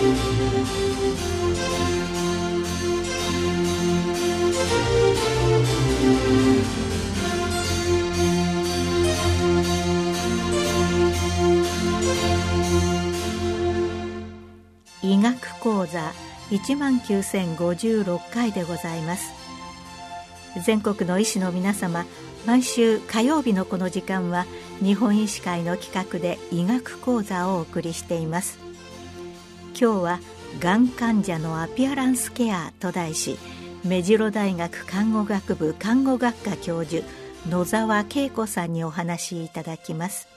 医学講座一万九千五十六回でございます。全国の医師の皆様毎週火曜日のこの時間は日本医師会の企画で医学講座をお送りしています。今日はがん患者のアピアランスケアと題し目白大学看護学部看護学科教授野沢恵子さんにお話しいただきます。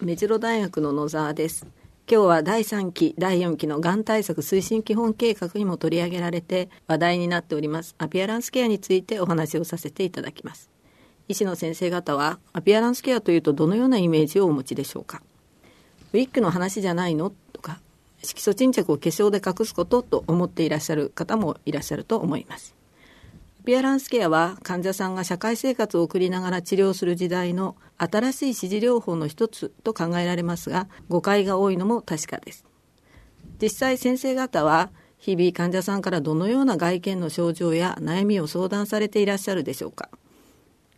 目白大学の野沢です。今日は第3期、第4期のがん対策推進基本計画にも取り上げられて話題になっております。アピアランスケアについてお話をさせていただきます。医師の先生方はアピアランスケアというとどのようなイメージをお持ちでしょうか？ウィッグの話じゃないの？とか色素沈着を化粧で隠すことと思っていらっしゃる方もいらっしゃると思います。ピアランスケアは患者さんが社会生活を送りながら治療する時代の新しい支持療法の一つと考えられますが誤解が多いのも確かです。実際先生方は日々患者さんからどのような外見の症状や悩みを相談されていらっしゃるでしょうか。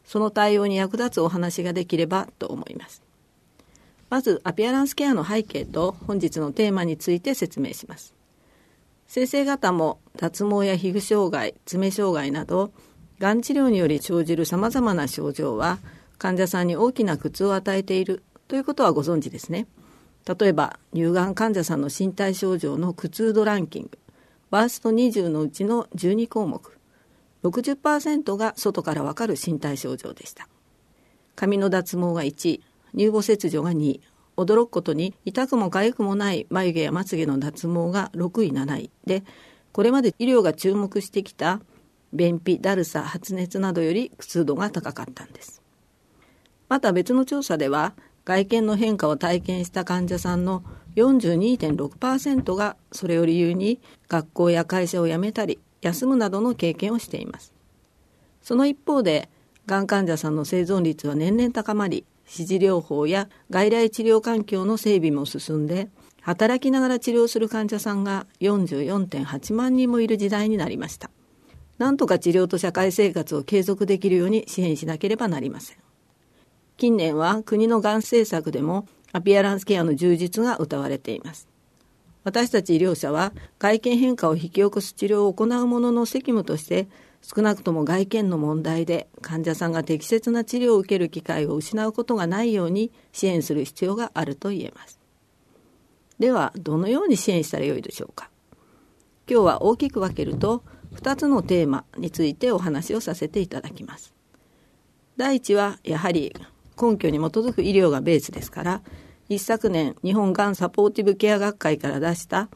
その対応に役立つお話ができればと思います。まずアピアランスケアの背景と本日のテーマについて説明します先生方も脱毛や皮膚障害、爪障害など、がん治療により生じる様々な症状は、患者さんに大きな苦痛を与えているということはご存知ですね。例えば、乳がん患者さんの身体症状の苦痛度ランキング、ワースト20のうちの12項目、60%が外からわかる身体症状でした。髪の脱毛が1、乳房切除が2、驚くことに痛くも痒くもない眉毛やまつげの脱毛が6位7位。でこれまで医療が注目してきた便秘だるさ発熱などより苦痛度が高かったんです。また別の調査では外見の変化を体験した患者さんの42.6%がそれを理由に学校や会社を辞めたり休むなどの経験をしています。その一方でがん患者さんの生存率は年々高まり支持療法や外来治療環境の整備も進んで働きながら治療する患者さんが44.8万人もいる時代になりました。なんとか治療と社会生活を継続できるように支援しなければなりません。近年は国のがん政策でもアピアランスケアの充実が謳われています。私たち医療者は外見変化を引き起こす治療を行う者の責務として少なくとも外見の問題で患者さんが適切な治療を受ける機会を失うことがないように支援する必要があると言えます。では、どのように支援したらよいでしょうか。今日は大きく分けると、2つのテーマについてお話をさせていただきます。第一は、やはり根拠に基づく医療がベースですから、一昨年、日本がんサポーティブケア学会から出した、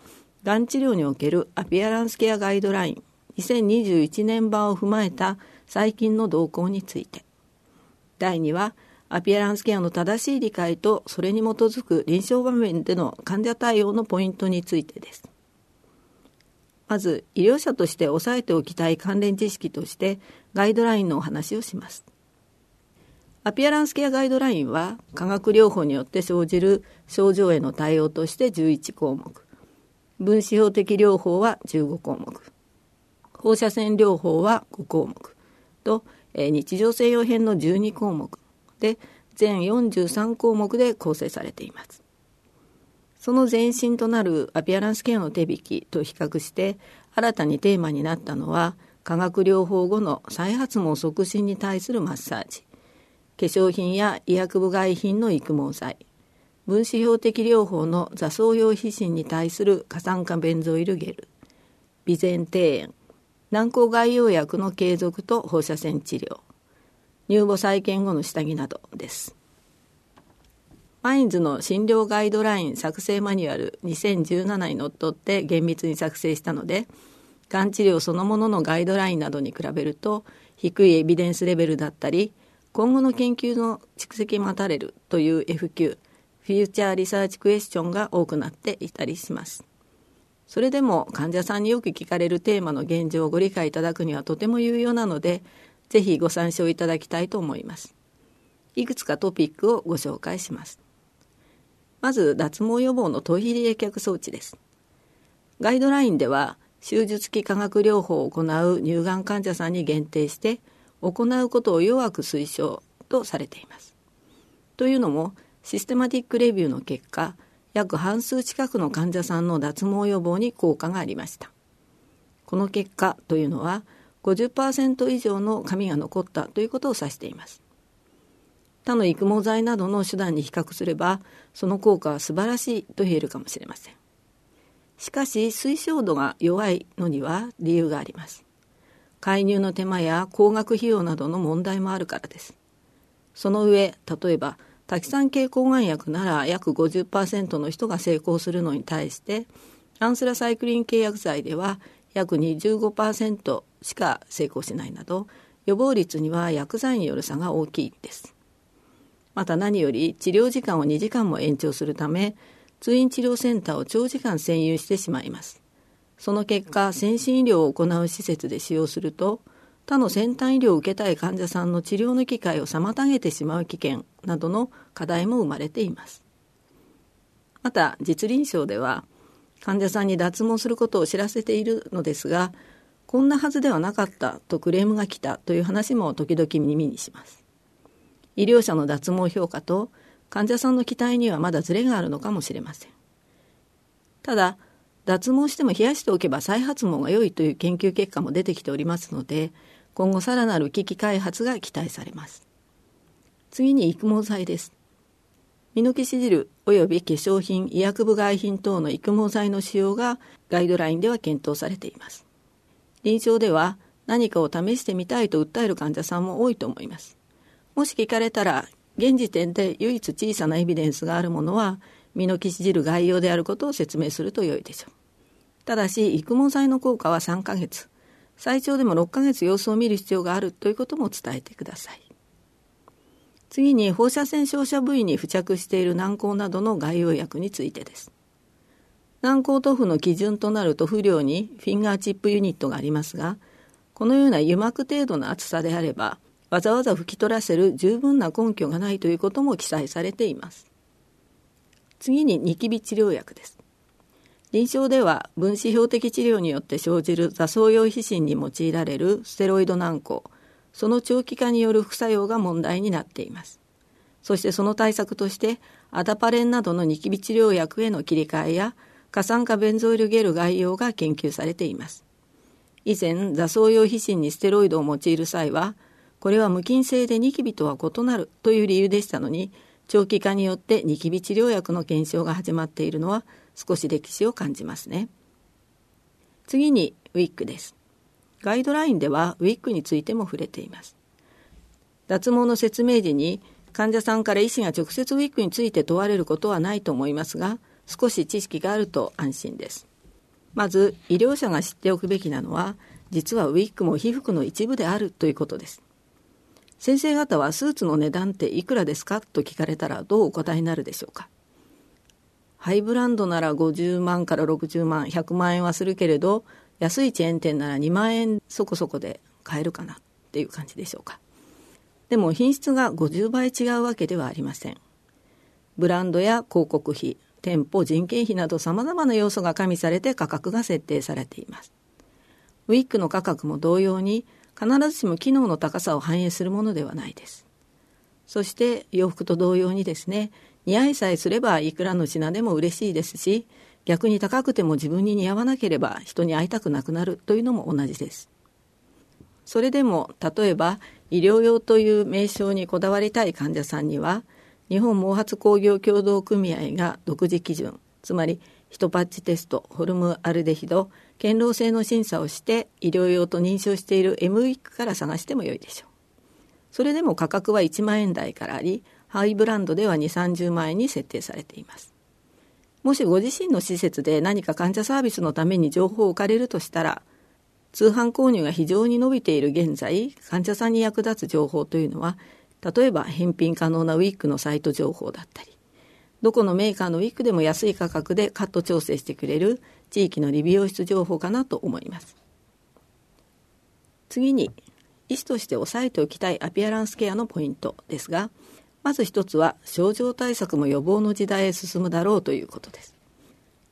がん治療におけるアピアランスケアガイドライン2021年版を踏まえた最近の動向について。第2はアピアランスケアの正しい理解とそれに基づく臨床場面での患者対応のポイントについてです。まず医療者として押さえておきたい関連知識としてガイドラインのお話をします。アピアランスケアガイドラインは化学療法によって生じる症状への対応として11項目分子標的療法は15項目放射線療法は5項目と、えー、日常性用編の12項目。で全43項目で構成されています。その前身となるアピアランスケアの手引きと比較して新たにテーマになったのは化学療法後の再発毛促進に対するマッサージ。化粧品や医薬部外品の育毛剤。分子標的療法の座草用皮疹に対する過酸化ベンゾイルゲル。備前庭園。軟膏外用薬の継続と放射線治療。乳母再建後の下着などです。マインズの診療ガイドライン作成マニュアル2017にのっとって厳密に作成したのでがん治療そのもののガイドラインなどに比べると低いエビデンスレベルだったり今後の研究の蓄積待たれるという FQ フューチャーリサーチクエスチョンが多くなっていたりします。それでも患者さんによく聞かれるテーマの現状をご理解いただくにはとても有用なので、ぜひご参照いただきたいと思います。いくつかトピックをご紹介します。まず脱毛予防の頭皮冷却装置ですガイドラインでは手術期化学療法を行う乳がん患者さんに限定して行うことを弱く推奨とされていますというのもシステマティックレビューの結果約半数近くの患者さんの脱毛予防に効果がありました。この結果というのは50%以上の髪が残ったということを指しています。他の育毛剤などの手段に比較すればその効果は素晴らしいと言えるかもしれません。しかし推奨度が弱いのには理由があります。介入の手間や高額費用などの問題もあるからです。その上例えばタキサン系抗がん薬なら約50%の人が成功するのに対してアンスラサイクリン契約剤では約25%しか成功しないなど予防率には薬剤による差が大きいです。また何より治療時間を2時間も延長するため通院治療センターを長時間占有してしまいます。その結果先進医療を行う施設で使用すると他の先端医療を受けたい患者さんの治療の機会を妨げてしまう危険。などの課題も生まれています。また実臨床では患者さんに脱毛することを知らせているのですがこんなはずではなかったとクレームが来たという話も時々耳にします。医療者の脱毛評価と患者さんの期待にはまだズレがあるのかもしれません。ただ脱毛しても冷やしておけば再発毛が良いという研究結果も出てきておりますので今後さらなる機器開発が期待されます。次に育毛剤です。ミノキシジル及び化粧品医薬部外品等の育毛剤の使用がガイドラインでは検討されています。臨床では何かを試してみたいと訴える患者さんも多いと思います。もし聞かれたら現時点で唯一小さなエビデンスがあるものはミノキシジル概要であることを説明すると良いでしょう。ただし育毛剤の効果は3ヶ月。最長でも6ヶ月様子を見る必要があるということも伝えてください。次に放射線照射部位に付着している軟膏などの外用薬についてです。軟膏塗布の基準となる塗布量にフィンガーチップユニットがありますが、このような油膜程度の厚さであれば、わざわざ拭き取らせる十分な根拠がないということも記載されています。次にニキビ治療薬です。臨床では分子標的治療によって生じる座草用皮疹に用いられるステロイド軟膏その長期化による副作用が問題になっています。そしてその対策としてアダパレンなどのニキビ治療薬への切り替えや過酸化ベンゾイルゲル概要が研究されています。以前座草用皮疹にステロイドを用いる際はこれは無菌性でニキビとは異なるという理由でしたのに長期化によってニキビ治療薬の検証が始まっているのは少し歴史を感じますね。次にウィッグです。ガイドラインではウィッグについても触れています。脱毛の説明時に患者さんから医師が直接ウィッグについて問われることはないと思いますが少し知識があると安心です。まず医療者が知っておくべきなのは実はウィッグも皮膚の一部であるということです。先生方はスーツの値段っていくらですかと聞かれたらどうお答えになるでしょうか。ハイブランドなら50万から60万、100万円はするけれど、安いチェーン店なら2万円そこそこで買えるかなっていう感じでしょうか。でも品質が50倍違うわけではありません。ブランドや広告費、店舗、人件費など様々な要素が加味されて価格が設定されています。ウィッグの価格も同様に必ずしも機能の高さを反映するものではないです。そして洋服と同様にですね、似合いさえすればいくらの品でも嬉しいですし逆に高くても自分に似合わなければ人に会いたくなくなるというのも同じです。それでも例えば医療用という名称にこだわりたい患者さんには日本毛髪工業協同組合が独自基準。つまりヒトパッチテストホルムアルデヒド堅牢性の審査をして医療用と認証している M ウィックから探してもよいでしょう。それでも価格は1万円台からありハイブランドでは2、30万円に設定されています。もしご自身の施設で何か患者サービスのために情報を置かれるとしたら、通販購入が非常に伸びている現在、患者さんに役立つ情報というのは、例えば返品可能なウィッグのサイト情報だったり、どこのメーカーのウィッグでも安い価格でカット調整してくれる地域の理美容室情報かなと思います。次に、医師として押さえておきたいアピアランスケアのポイントですが、まず一つは症状対策も予防の時代へ進むだろうということです。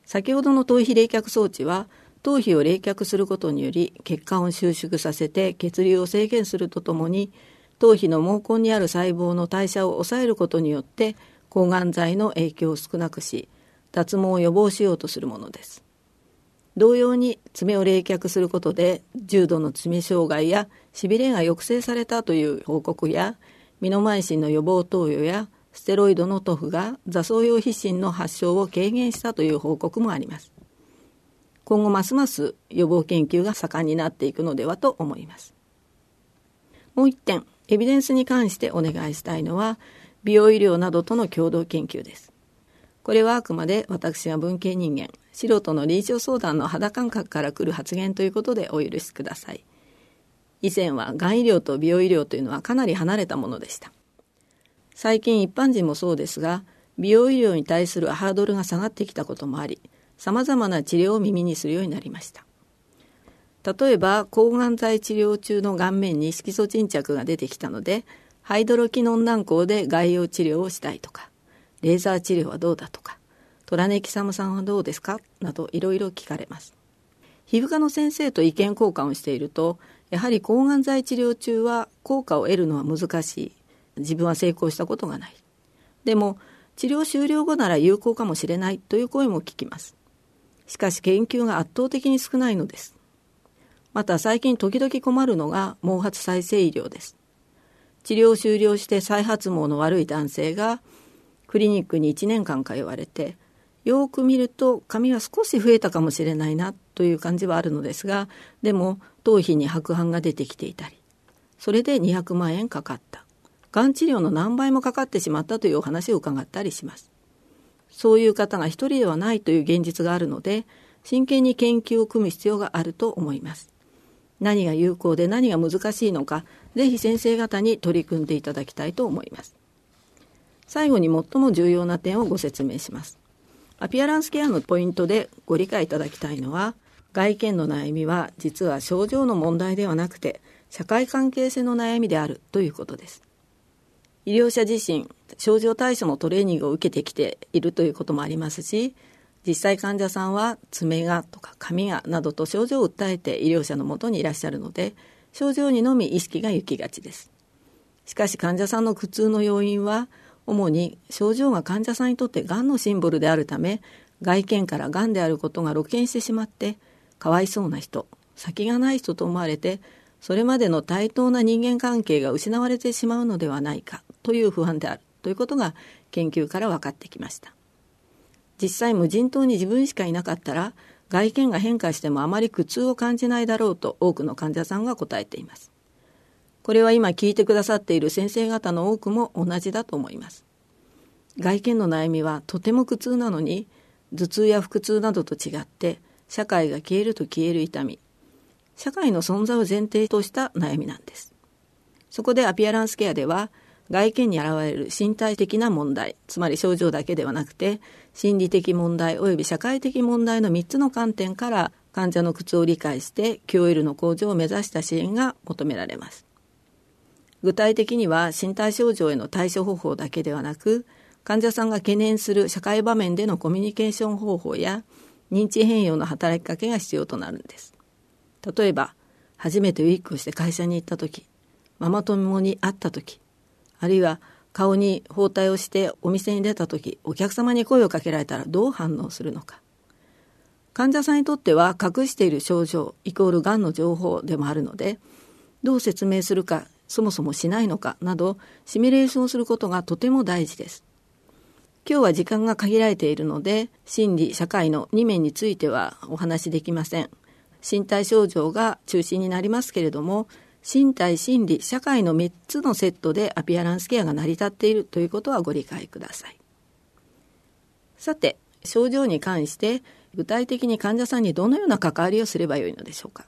先ほどの頭皮冷却装置は頭皮を冷却することにより血管を収縮させて血流を制限するとともに頭皮の毛根にある細胞の代謝を抑えることによって抗がん剤の影響を少なくし脱毛を予防しようとするものです。同様に爪を冷却することで重度の爪障害やしびれが抑制されたという報告やミノマイシンの予防投与やステロイドの塗布が座草用皮疹の発症を軽減したという報告もあります。今後ますます予防研究が盛んになっていくのではと思います。もう一点エビデンスに関してお願いしたいのは美容医療などとの共同研究です。これはあくまで私が文系人間素人の臨床相談の肌感覚から来る発言ということでお許しください。以前はがん医療と美容医療というのはかなり離れたものでした最近一般人もそうですが美容医療に対するハードルが下がってきたこともありさまざまな治療を耳にするようになりました例えば抗がん剤治療中の顔面に色素沈着が出てきたのでハイドロキノン軟膏で外用治療をしたいとかレーザー治療はどうだとかトラネキサムさんはどうですかなどいろいろ聞かれます皮膚科の先生と意見交換をしているとやはり抗がん剤治療中は効果を得るのは難しい。自分は成功したことがない。でも治療終了後なら有効かもしれない。という声も聞きます。しかし研究が圧倒的に少ないのです。また最近時々困るのが毛髪再生医療です。治療を終了して再発毛の悪い男性がクリニックに1年間通われてよく見ると髪は少し増えたかもしれないな。という感じはあるのですがでも頭皮に白斑が出てきていたりそれで200万円かかった。がん治療の何倍もかかってしまったというお話を伺ったりします。そういう方が一人ではないという現実があるので真剣に研究を組む必要があると思います。何が有効で何が難しいのかぜひ先生方に取り組んでいただきたいと思います。最後に最も重要な点をご説明します。アピアランスケアのポイントでご理解いただきたいのは外見の悩みは実は症状の問題ではなくて社会関係性の悩みであるということです。医療者自身症状対処のトレーニングを受けてきているということもありますし実際患者さんは爪がとか髪がなどと症状を訴えて医療者のもとにいらっしゃるので症状にのみ意識が行きがちです。しかし患者さんの苦痛の要因は主に症状が患者さんにとってがんのシンボルであるため外見からがんであることが露見してしまってかわいそうな人先がない人と思われてそれまでの対等な人間関係が失われてしまうのではないかという不安であるということが研究から分かってきました。実際無人島に自分しかいなかったら外見が変化してもあまり苦痛を感じないだろうと多くの患者さんが答えています。これは今聞いてくださっている先生方の多くも同じだと思います。外見の悩みはとても苦痛なのに頭痛や腹痛などと違って社会が消えると消える痛み。社会の存在を前提とした悩みなんです。そこでアピアランスケアでは外見に現れる身体的な問題つまり症状だけではなくて心理的問題及び社会的問題の3つの観点から患者の苦痛を理解して QOL の向上を目指した支援が求められます。具体的には身体症状への対処方法だけではなく患者さんが懸念する社会場面でのコミュニケーション方法や認知変容の働きかけが必要となるんです。例えば初めてウィッグをして会社に行った時ママ友に会った時あるいは顔に包帯をしてお店に出た時お客様に声をかけられたらどう反応するのか。患者さんにとっては隠している症状イコールがんの情報でもあるのでどう説明するかそもそもしないのかなどシミュレーションすることがとても大事です。今日は時間が限られているので心理社会の2面についてはお話しできません。身体症状が中心になりますけれども身体心理社会の3つのセットでアピアランスケアが成り立っているということはご理解ください。さて症状に関して具体的に患者さんにどのような関わりをすればよいのでしょうか。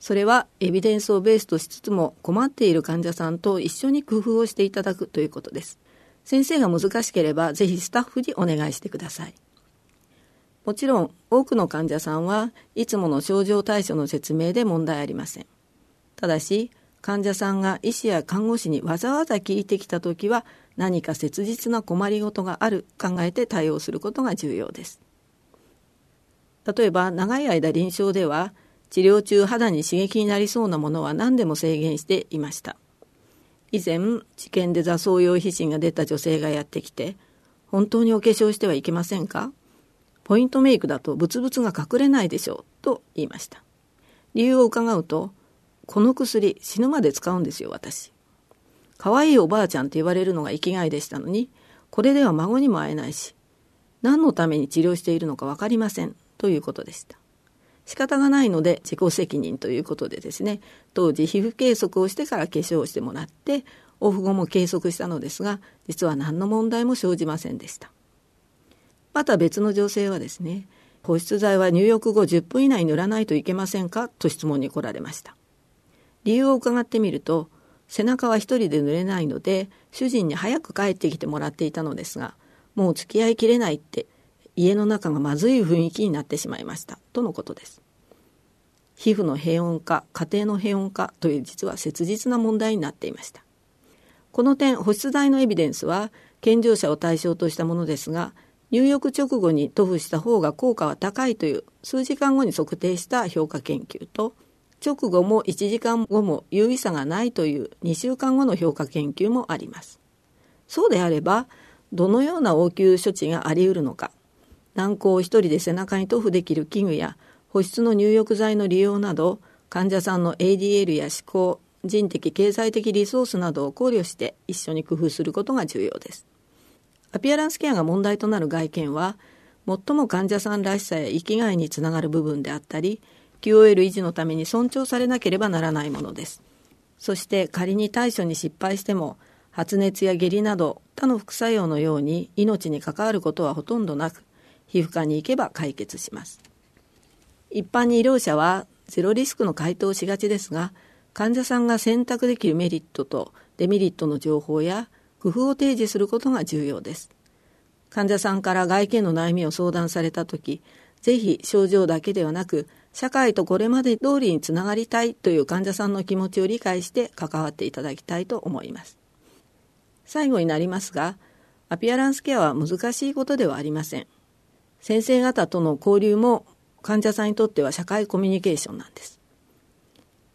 それはエビデンスをベースとしつつも困っている患者さんと一緒に工夫をしていただくということです。先生が難しければぜひスタッフにお願いしてください。もちろん多くの患者さんはいつもの症状対処の説明で問題ありません。ただし患者さんが医師や看護師にわざわざ聞いてきた時は何か切実な困りごとがある考えて対応することが重要です例えば長い間臨床では治療中肌に刺激になりそうなものは何でも制限していました以前治験で座草用皮疹が出た女性がやってきて本当にお化粧してはいけませんか？ポイントメイクだとブツブツが隠れないでしょうと言いました。理由を伺うとこの薬死ぬまで使うんですよ私。可愛いおばあちゃんって言われるのが生きがいでしたのにこれでは孫にも会えないし何のために治療しているのか分かりませんということでした。仕方がないので自己責任ということでですね当時皮膚計測をしてから化粧をしてもらってオフ後も計測したのですが実は何の問題も生じませんでした。また別の女性はですね保湿剤は入浴後10分以内に塗らないといけませんか？と質問に来られました。理由を伺ってみると背中は一人で塗れないので主人に早く帰ってきてもらっていたのですがもう付き合いきれないって家の中がまずい雰囲気になってしまいました。とのことです。皮膚の平穏化家庭の平穏化という実は切実な問題になっていました。この点保湿剤のエビデンスは健常者を対象としたものですが入浴直後に塗布した方が効果は高いという数時間後に測定した評価研究と直後も1時間後も有意差がないという2週間後の評価研究もあります。そうであれば、どのような応急処置があり得るのか、軟膏を一人で背中に塗布できる器具や保湿の入浴剤の利用など、患者さんの ADL や思考、人的経済的リソースなどを考慮して一緒に工夫することが重要です。アピアランスケアが問題となる外見は、最も患者さんらしさや生きがいにつながる部分であったり、QOL 維持のために尊重されなければならないものです。そして仮に対処に失敗しても発熱や下痢など他の副作用のように命に関わることはほとんどなく皮膚科に行けば解決します。一般に医療者はゼロリスクの回答をしがちですが患者さんが選択できるメリットとデメリットの情報や工夫を提示することが重要です。患者さんから外見の悩みを相談された時ぜひ症状だけではなく社会とこれまで通りにつながりたいという患者さんの気持ちを理解して関わっていただきたいと思います。最後になりますが、アピアランスケアは難しいことではありません。先生方との交流も患者さんにとっては社会コミュニケーションなんです。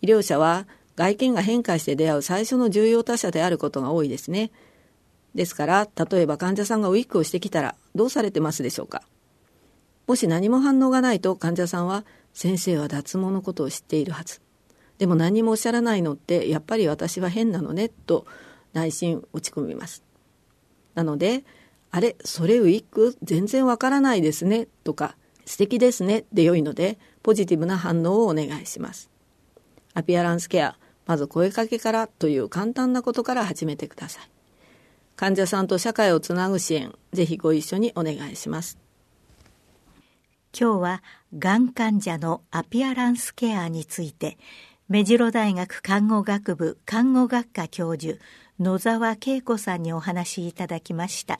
医療者は外見が変化して出会う最初の重要他者であることが多いですね。ですから、例えば患者さんがウィッグをしてきたらどうされてますでしょうかもし何も反応がないと患者さんは先生は脱毛のことを知っているはず。でも何もおっしゃらないのってやっぱり私は変なのねと内心落ち込みます。なので、あれ、それウィッグ全然わからないですねとか素敵ですねで良いのでポジティブな反応をお願いします。アピアランスケア、まず声かけからという簡単なことから始めてください。患者さんと社会をつなぐ支援、ぜひご一緒にお願いします。今日はがん患者のアピアランスケアについて目白大学看護学部看護学科教授野沢恵子さんにお話しいただきました